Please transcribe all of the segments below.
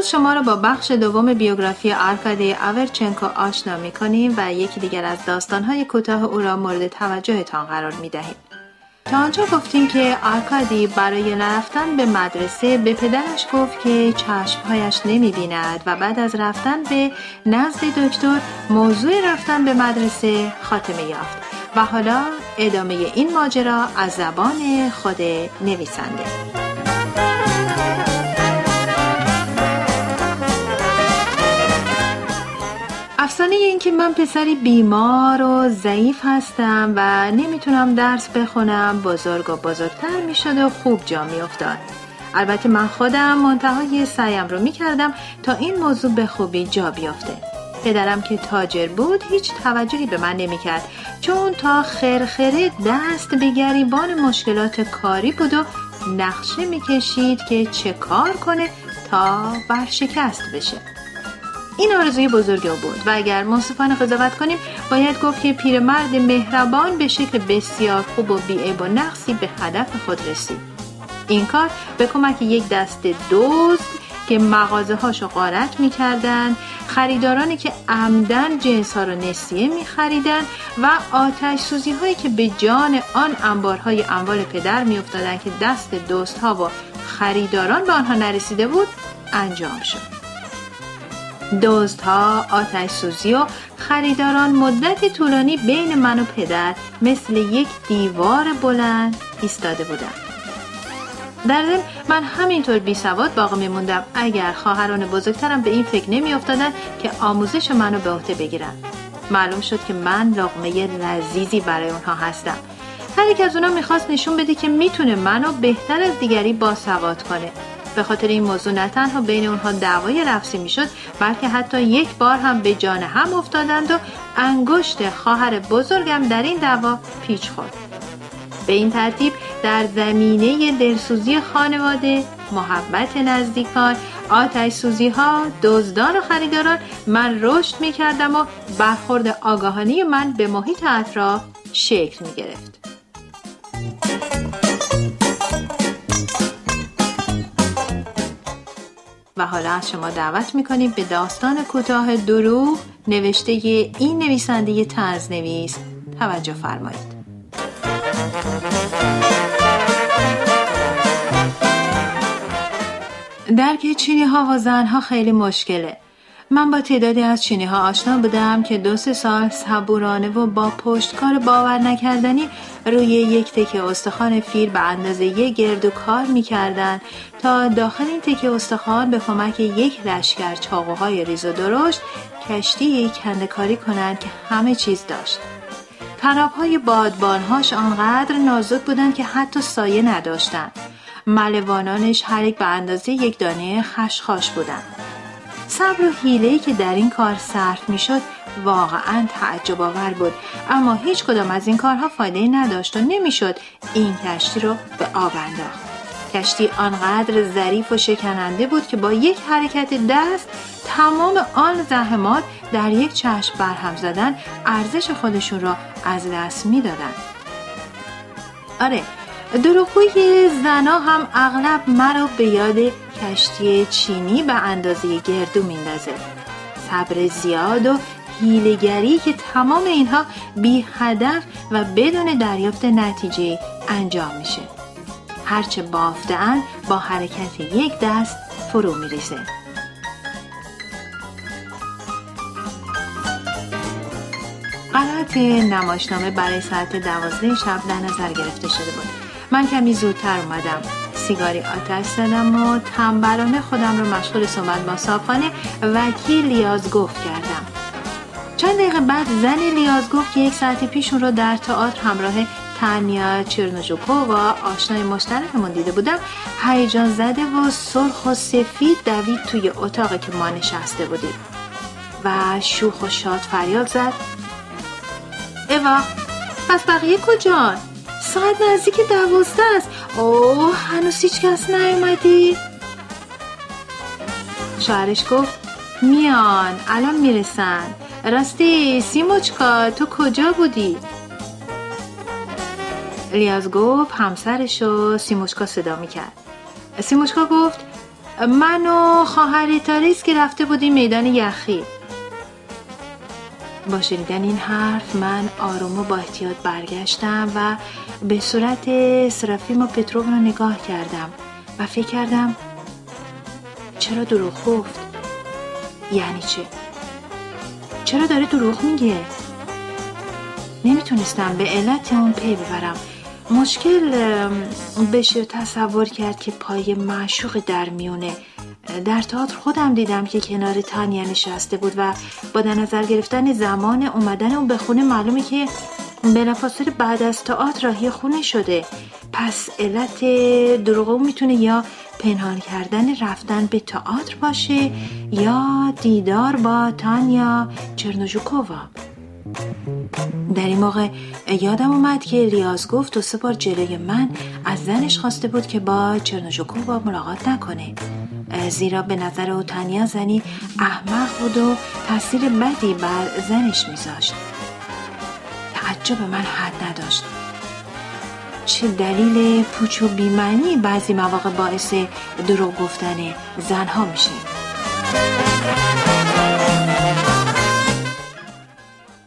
امروز شما را با بخش دوم بیوگرافی آرکادی آورچنکو آشنا می کنیم و یکی دیگر از داستانهای کوتاه او را مورد توجهتان قرار می دهیم. تا آنجا گفتیم که آرکادی برای نرفتن به مدرسه به پدرش گفت که چشمهایش نمی بیند و بعد از رفتن به نزد دکتر موضوع رفتن به مدرسه خاتمه یافت و حالا ادامه این ماجرا از زبان خود نویسنده افسانه این که من پسری بیمار و ضعیف هستم و نمی‌تونم درس بخونم بزرگ و بزرگتر می‌شد و خوب جا میافتاد. البته من خودم منتهای سعیم رو می‌کردم تا این موضوع به خوبی جا بیافته. پدرم که تاجر بود هیچ توجهی به من نمی‌کرد. چون تا خرخره دست به گریبان مشکلات کاری بود و نقشه می‌کشید که چه کار کنه تا برشکست بشه. این آرزوی بزرگ او بود و اگر منصفانه قضاوت کنیم باید گفت که پیرمرد مهربان به شکل بسیار خوب و بیعیب و نقصی به هدف خود رسید این کار به کمک یک دست دوست که مغازه هاشو غارت می خریدارانی که عمدن جنس ها رو نسیه می و آتش سوزی هایی که به جان آن انبارهای اموال پدر می افتادن که دست دوست ها و خریداران به آنها نرسیده بود انجام شد. ها، آتش سوزی و خریداران مدت طولانی بین من و پدر مثل یک دیوار بلند ایستاده بودند. در ضمن من همینطور بی سواد باقی میموندم. اگر خواهران بزرگترم به این فکر نمیافتادند که آموزش منو به عهده بگیرن معلوم شد که من لغمه لذیذی برای اونها هستم. هر یک از اونها می‌خواست نشون بده که می‌تونه منو بهتر از دیگری باسواد کنه. به خاطر این موضوع نه تنها بین اونها دعوای رفسی می‌شد بلکه حتی یک بار هم به جان هم افتادند و انگشت خواهر بزرگم در این دعوا پیچ خورد به این ترتیب در زمینه دلسوزی خانواده محبت نزدیکان آتش سوزی ها دزدان و خریداران من رشد می کردم و برخورد آگاهانی من به محیط اطراف شکل می گرفت. و حالا از شما دعوت می‌کنیم به داستان کوتاه دروغ نوشته این نویسنده تنز نویس توجه فرمایید. درک چینی ها و زن ها خیلی مشکله. من با تعدادی از چینی ها آشنا بودم که دو سه سال صبورانه و با پشتکار باور نکردنی روی یک تکه استخوان فیل به اندازه یک گردو کار می‌کردن تا داخل این تکه استخوان به کمک یک لشکر چاقوهای ریز و درشت کشتی کندکاری کنند که همه چیز داشت. تناب های بادبانهاش آنقدر نازک بودند که حتی سایه نداشتند. ملوانانش هر یک به اندازه یک دانه خشخاش بودند. صبر و حیله‌ای که در این کار صرف می‌شد واقعا تعجب آور بود. اما هیچ کدام از این کارها فایده نداشت و نمی‌شد این کشتی رو به آب انداخت. کشتی آنقدر ظریف و شکننده بود که با یک حرکت دست تمام آن زحمات در یک چشم برهم زدن ارزش خودشون را از دست می‌دادند آره دروغگوی زنا هم اغلب مرا به یاد کشتی چینی به اندازه گردو میندازه. صبر زیاد و هیلگری که تمام اینها بی هدف و بدون دریافت نتیجه انجام میشه. هرچه بافتن با حرکت یک دست فرو میریزه. قرارت نماشنامه برای ساعت دوازده شب در نظر گرفته شده بود. من کمی زودتر اومدم. سیگاری آتش زدم و تنبرانه خودم رو مشغول صحبت با صابخانه وکیل لیاز گفت کردم. چند دقیقه بعد زن لیاز گفت که یک ساعت پیش اون رو در تئاتر همراه تانیا چرنوژوکو و آشنای مشترکمون دیده بودم. هیجان زده و سرخ و سفید دوید توی اتاقی که ما نشسته بودیم. و شوخ و شاد فریاد زد. اوا پس بقیه کجان؟ ساعت نزدیک دوازده است. اوه هنوز هیچ کس نیومدی. شوهرش گفت میان الان می‌رسن. راستی سیموچکا تو کجا بودی؟ لیاز گفت همسرش سیموچکا صدا می‌کرد. سیموچکا گفت من و خواهر تاریس که رفته بودیم میدان یخی. با شنیدن این حرف من آروم و با احتیاط برگشتم و به صورت سرافیم و رو نگاه کردم و فکر کردم چرا دروغ گفت؟ یعنی چه؟ چرا داره دروغ میگه؟ نمی‌تونستم به علت اون پی ببرم مشکل بشه تصور کرد که پای معشوق در میونه در تئاتر خودم دیدم که کنار تانیا نشسته بود و با در نظر گرفتن زمان اومدن اون به خونه معلومه که بلافاصله بعد از تئاتر راهی خونه شده. پس علت دروغ می‌تونه یا پنهان کردن رفتن به تئاتر باشه یا دیدار با تانیا چرنوژوکووا. در این موقع یادم اومد که ریاض گفت و سه بار جلوی من از زنش خواسته بود که با چرنوژوکووا ملاقات نکنه. زیرا به نظر او تانیا زنی احمق بود و تاثیر بدی بر زنش میذاشت. تعجب من حد نداشت. چه دلیل پوچ و بیمعنی بعضی مواقع باعث دروغ گفتن زنها میشه؟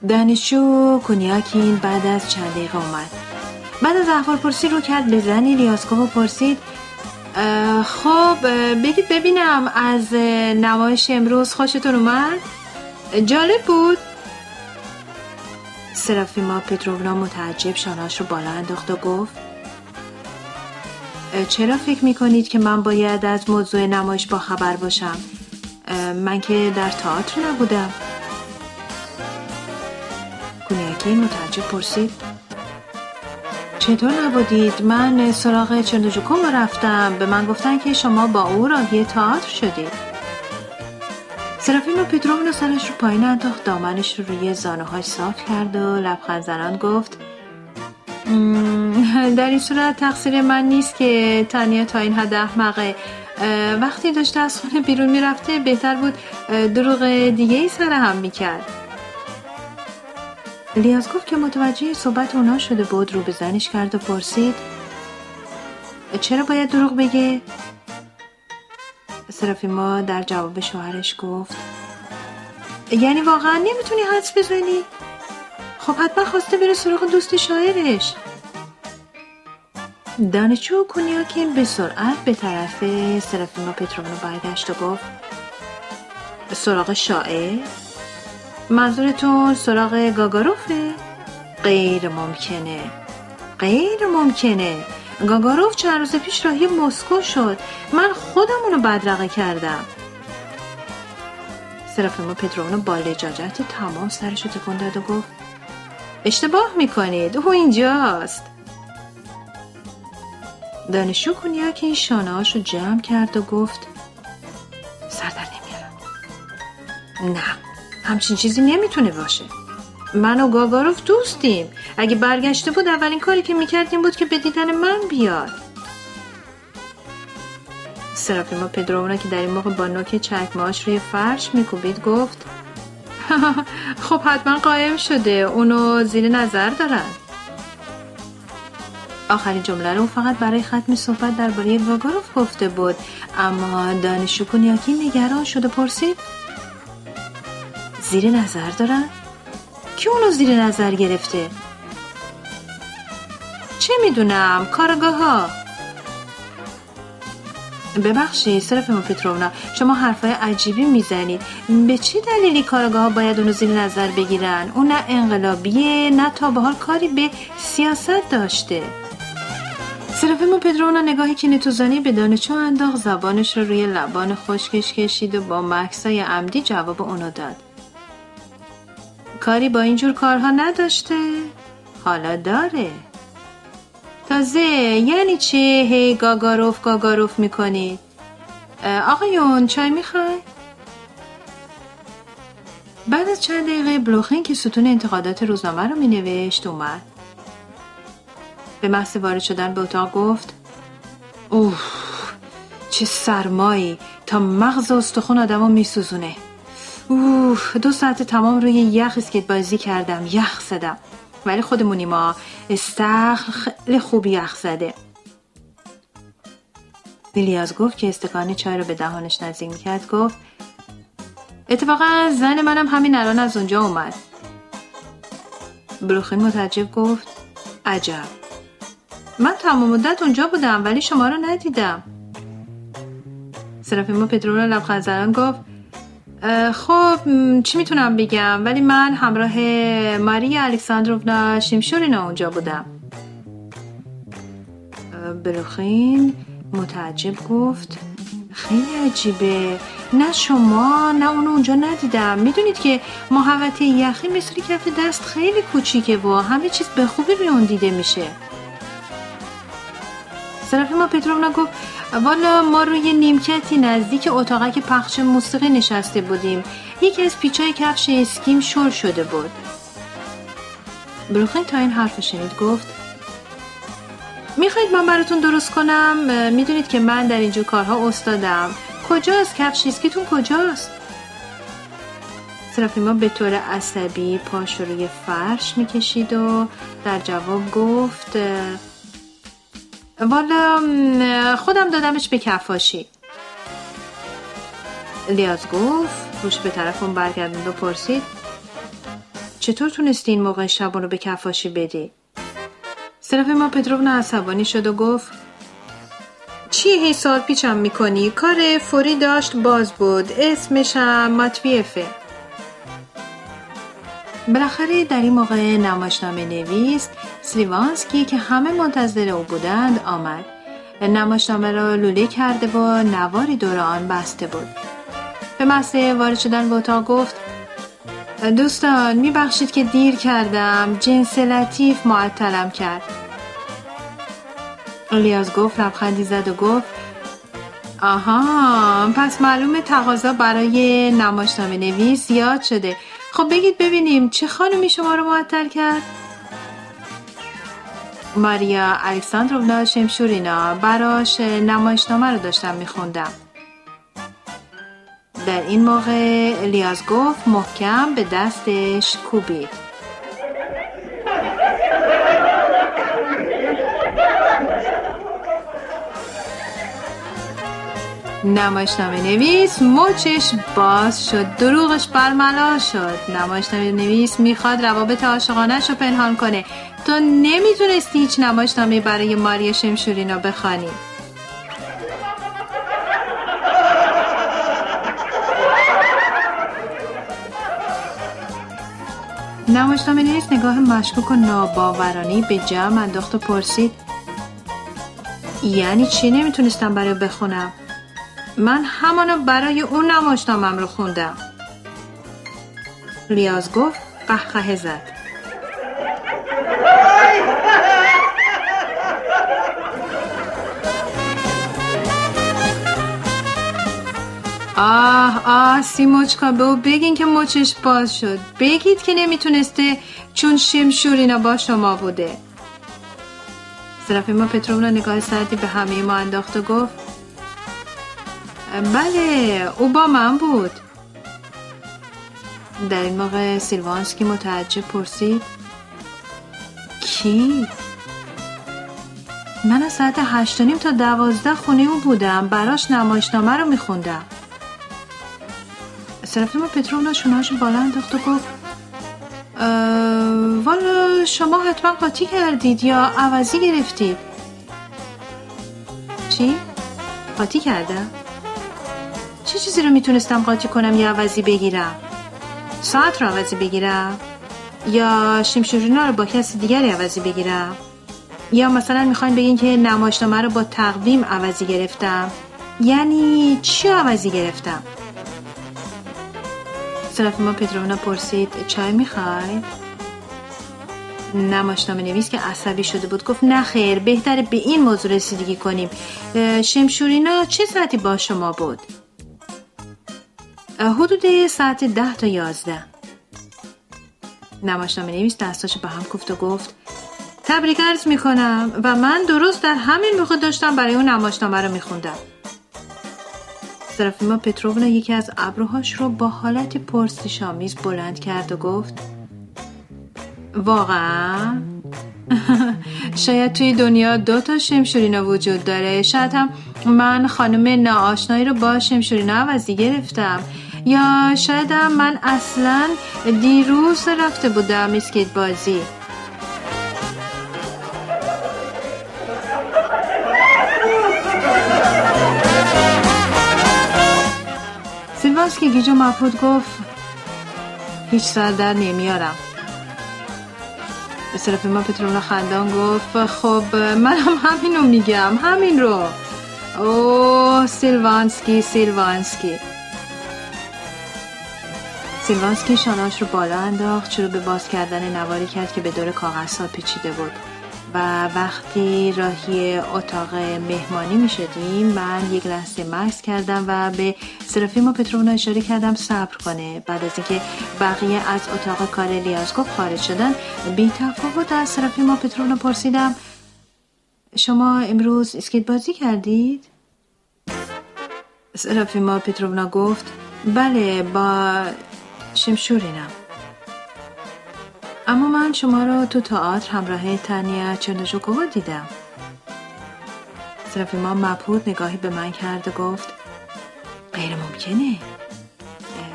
دانشجو کنیاکین بعد از چند دقیقه اومد. بعد از احوال پرسی رو کرد به زنی ریاسکوف و پرسید خب بگید ببینم از نمایش امروز خوشتون اومد؟ جالب بود. سرافیما پتروونا متعجب شاناش رو بالا انداخت و گفت چرا فکر می‌کنید که من باید از موضوع نمایش با خبر باشم؟ من که در تئاتر نبودم. کونیاکی متعجب پرسید چطور نبودید؟ من سراغ چرنوژوکوم رفتم. به من گفتن که شما با او راهی تئاتر شدید. سرافیم پیتروون سرش رو پایین انداخت. دامنش رو روی زانوهاش صاف کرد و لبخند زنان گفت در این صورت تقصیر من نیست که تانیا تا این حد احمقه. وقتی داشته از خونه بیرون می‌رفته بهتر بود دروغ دیگه ای سر هم می‌کرد. لیاز گفت که متوجه صحبت اونا شده بود رو به زنش کرد و پرسید چرا باید دروغ بگه؟ سرافیما در جواب شوهرش گفت یعنی واقعا نمی‌تونی حدس بزنی؟ خب حتما خواسته بره سراغ دوست شاعرش دانشجو کنیاکین به سرعت به طرف سرافیما پتروونو برگشت و گفت سراغ شاعر؟ منظورتون سراغ گاگاروفه؟ غیر ممکنه غیر ممکنه گاگاروف چند روز پیش راهی مسکو شد. من خودم اونو بدرقه کردم. سرافیما پدرونو با لجاجت تمام سرشو تکون داد و گفت اشتباه می‌کنید او اینجاست. دانشجو که این شانه رو جمع کرد و گفت سر در نمیارم. نه همچین چیزی نمی‌تونه باشه. من و گاگاروف دوستیم. اگه برگشته بود اولین کاری که می‌کردیم بود که به دیدن من بیاد. سرافیما پدرونا که در این موقع با نوک چکماش روی فرش میکوبید گفت خب حتما قایم شده. اونو زیر نظر دارن. آخرین جمله رو فقط برای ختم صحبت درباره گاگاروف گفته بود. اما دانشجو کنیاکی نگران شده پرسید زیر نظر دارن؟ کی اونو زیر نظر گرفته؟ چه می‌دونم کارگاه ها ببخشید سرفیما پتروونا شما حرفای عجیبی می‌زنید. به چه دلیلی کارگاه باید اونو زیر نظر بگیرن؟ اون نه انقلابیه نه تا به حال کاری به سیاست داشته. سرافیما پدرونا نگاهی که نتوزانی به دانشجو انداخت زبانش رو روی لبان خشکش کشید و با مکسای عمدی جواب اونو داد. کاری با اینجور کارها نداشته. حالا داره. تازه یعنی چه هی گاگاروف گاگاروف می‌کنی. آقایون چای می‌خوای؟ بعد از چند دقیقه بلوخین که ستون انتقادات روزنامه رو مینوشت اومد. به محض وارد شدن به اتاق گفت اوه چه سرمایی. تا مغز استخون آدم رو میسوزونه. اوه دو ساعت تمام روی یخ اسکیت بازی کردم یخ زدم. ولی خودمونی ما استخر خیلی خوب یخ زده. لیلیاز گفت که استکان چای رو به دهانش نزدیک می‌کرد گفت اتفاقا زن منم همین الان از اونجا اومد. بروخین متعجب گفت عجب. من تمام مدت اونجا بودم ولی شما رو ندیدم. سرافیما پترو رو لبخند زنان گفت خب چی می‌تونم بگم؟ ولی من همراه ماریا الکساندروونا شیمشورینا اونجا بودم. بروخین متعجب گفت خیلی عجیبه. نه شما نه اونو اونجا ندیدم. می‌دونید که محوطه یخی مثل کف دست خیلی کوچیکه و همه چیز به خوبی روی اون دیده میشه. سرافیما پتروونا گفت والا ما روی نیمکتی نزدیک اتاقک پخش موسیقی نشسته بودیم. یکی از پیچای کفش اسکیم شل شده بود. بروخین تا این حرف شنید گفت می‌خواید من براتون درست کنم؟ می‌دونید که من در اینجور کارها استادم. کجاست کفش اسکیتون؟ کجاست؟ سرافیما به طور عصبی پاش روی فرش می‌کشید و در جواب گفت والا خودم دادمش به کفاشی لیاز گفت روش به طرف اون برگردند و پرسید چطور تونستی این موقع شبان رو به کفاشی بدی؟ سرافیما پتروونا عصبانی شد و گفت چی هی سال پیچم می‌کنی؟ کار فوری داشت باز بود اسمشم ماتویفه بالاخره در این موقع نمایشنامه نویس سلیوانسکی که همه منتظر او بودند آمد. نمایشنامه را لوله کرده و نواری دور آن بسته بود. به محض وارد شدن به اتاق گفت دوستان میبخشید که دیر کردم. جنس لطیف معطلم کرد. الیاز گفت لبخندی زد و گفت آها پس معلوم تقاضا برای نمایشنامه نویس زیاد شده. خب بگید ببینیم چه خانمی شما رو معطل کرد؟ ماریا الکساندروونا شمشورینا. براش نمایشنامه رو داشتم میخوندم. در این موقع الیاز گفت محکم به دستش کوبید. نمایشنامه نویس مچش باز شد. دروغش برملا شد. نمایشنامه نویس می‌خواد روابط عاشقانش رو پنهان کنه. تو نمی‌تونستی هیچ نمایشنامه برای ماریا شمشورینا بخوانی. نمایشنامه نویس نگاه مشکوک و ناباورانی به جمع انداخت و پرسید یعنی چی نمی‌تونستم برای بخونم؟ من همانو برای اون نماشتامم رو خوندم. ریاض گفت قهقه زد. آه آه سیموچکا به او بگین که مچش باز شد. بگید که نمی‌تونسته چون شمشورینا با شما بوده. سرافیما پتروونا نگاه سردی به همه ما انداخت و گفت بله او با من بود در این موقع سیلوانسکی متعجب پرسید کی؟ من از ساعت هشتانیم تا دوازده خونه او بودم براش نمایشنامه رو میخوندم سرافیما پتروونا شونهاش بالا انداخت و گفت والا شما حتما قاطی کردید یا عوضی گرفتید چی؟ قاطی کردم؟ چه چیزی رو می‌تونستم قاطی کنم یا عوضی بگیرم؟ ساعت رو عوضی بگیرم؟ یا شمشورینا رو با کسی دیگری عوضی بگیرم؟ یا مثلا می‌خواین بگین که نمایشنامه رو با تقویم عوضی گرفتم؟ یعنی چی عوضی گرفتم؟ ما پترونا پرسید چای می‌خوای؟ نمایشنامه نویس که عصبی شده بود گفت نه خیر بهتره به این موضوع رسیدگی کنیم. شمشورینا چه ساعتی با شما بود؟ حدود ساعت ده تا یازده. نمایشنامه نویس دستاشو به هم گفت و گفت تبریک عرض می‌کنم و من درست در همین موقع داشتم برای اون نمایشنامه رو میخوندم. سرافیما پتروونا یکی از ابروهاش رو با حالت پرسشآمیز بلند کرد و گفت واقعا؟ شاید توی دنیا دو تا شمشورینا وجود داره. شاید هم من خانم ناآشنایی رو با شمشورینا عوضی گرفتم. یا شاید من اصلا دیروز رفته بودم اسکیت بازی. سیلوانسکی گیجو مفهود گفت هیچ سر در نمیارم. سرافیما پترونا خندان گفت خب من هم همین رو میگم همین رو. اوه سیلوانسکی سیلوانسکی. سیلوانسکی شاناش رو بالا انداخت شروع به باز کردن نواری کرد که به دور کاغذها پیچیده بود و وقتی راهی اتاق مهمانی می شدیم من یک لحظه مکس کردم و به سرافیما پترونا اشاره کردم صبر کنه بعد از اینکه بقیه از اتاق کار لیازگوف خارج شدن بی تفاوت از سرافیما پترونا پرسیدم شما امروز اسکیت بازی کردید؟ سرافیما پترونا گفت بله با شمشورینم. اما من شما را تو تئاتر همراه تنیا چرنژوکووا دیدم. سرافیما مبهوت نگاهی به من کرد و گفت غیر ممکنه.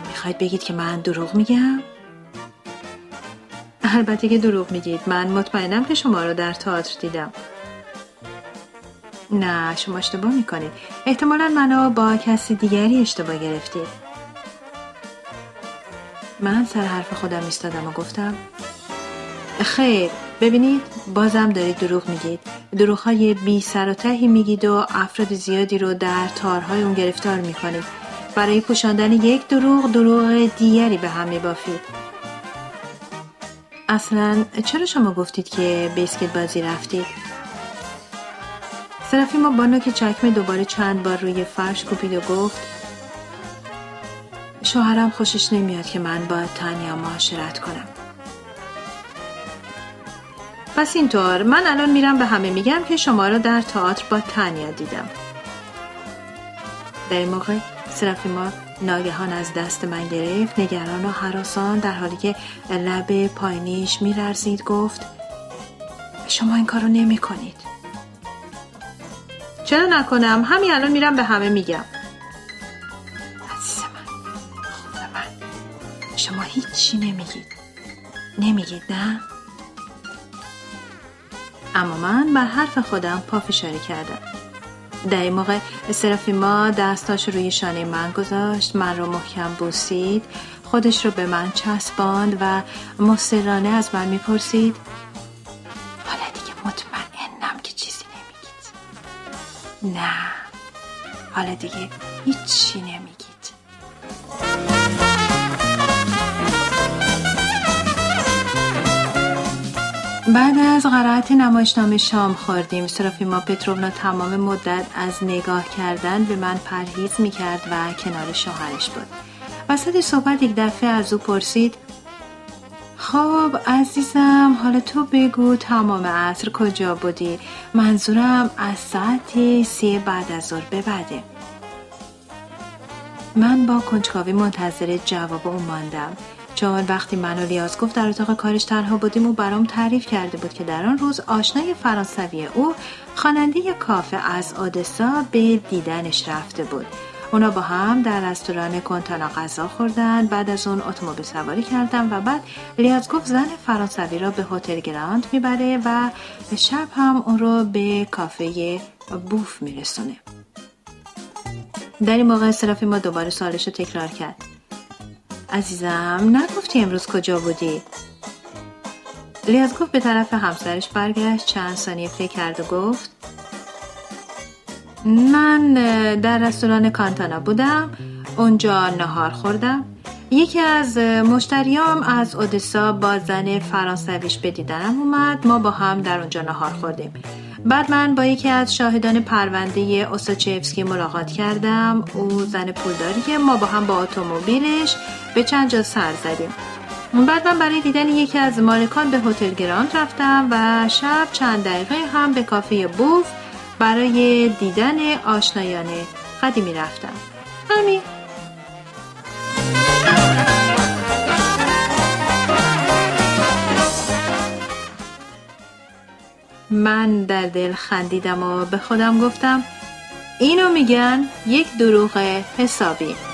می‌خواید بگید که من دروغ میگم؟ البته که دروغ میگید. من مطمئنم که شما را در تئاتر دیدم. نه شما اشتباه می‌کنید. احتمالا منو با کسی دیگری اشتباه گرفتید. من سر حرف خودم ایستادم و گفتم خیر ببینید بازم دارید دروغ میگید. دروغ های بی سر و تهی میگید و افراد زیادی رو در تارهای اون گرفتار می‌کنید. برای پوشاندن یک دروغ دروغ دیگری به هم میبافید. اصلا چرا شما گفتید که بیسکت بازی رفتید؟ سرافیما با نوک چکمه دوباره چند بار روی فرش کوپید و گفت شوهرم خوشش نمیاد که من با تانیا معاشرت کنم. پس اینطور من الان میرم به همه میگم که شما را در تئاتر با تنیا دیدم. در این موقع سرافیما ناگهان از دست من گرفت نگران و حراسان در حالی که لب پایینیش میرزید گفت شما این کارو نمی کنید چرا نکنم؟ همین الان میرم به همه میگم. هیچی نمیگید؟ نمیگید نه؟ اما من بر حرف خودم پافشاری کردم. در این موقع سرافیما دستاش روی شانه من گذاشت من رو محکم بوسید خودش رو به من چسباند و مصرانه از من می‌پرسید. حالا دیگه مطمئنم که چیزی نمیگید. نه حالا دیگه هیچی نمیگید. بعد از قرائت نمایشنامه شام خوردیم. سرافیما پتروونا تمام مدت از نگاه کردن به من پرهیز می کرد و کنار شوهرش بود. وسط صحبت یک دفعه از او پرسید خب عزیزم حالا تو بگو تمام عصر کجا بودی؟ منظورم از ساعت سی بعد از ظهر ببده من با کنجکاوی منتظر جواب او ماندم. چون وقتی من و لیاز گفت در اتاق کارش تنها بودیم او برام تعریف کرده بود که در آن روز آشنای فرانسوی او خواننده کافه از آدسا به دیدنش رفته بود. اونا با هم در رستوران کنتانا غذا خوردن بعد از اون اتومبیل سواری کردم و بعد لیاز گفت زن فرانسوی را به هتل گراند می‌بره و شب هم اون رو به کافه بوف میرسونه. در این موقع صرفی ما دوباره سالش رو تکرار کرد. عزیزم نگفتی امروز کجا بودی؟ لیاز گفت به طرف همسرش برگشت چند ثانیه فکر کرد و گفت من در رستوران کانتانا بودم اونجا نهار خوردم یکی از مشتریام از اودسا با زن فرانسویش به دیدنم اومد ما با هم در اونجا نهار خوردیم بعد من با یکی از شاهدان پرونده اوساچفسکی ملاقات کردم. او زن پولداریه ما با هم با اتومبیلش به چند جا سر زدیم. بعد من برای دیدن یکی از مالکان به هتل گراند رفتم و شب چند دقیقه هم به کافه بوف برای دیدن آشنایانه قدیمی رفتم. همین. من در دل خندیدم و به خودم گفتم اینو میگن یک دروغ حسابی.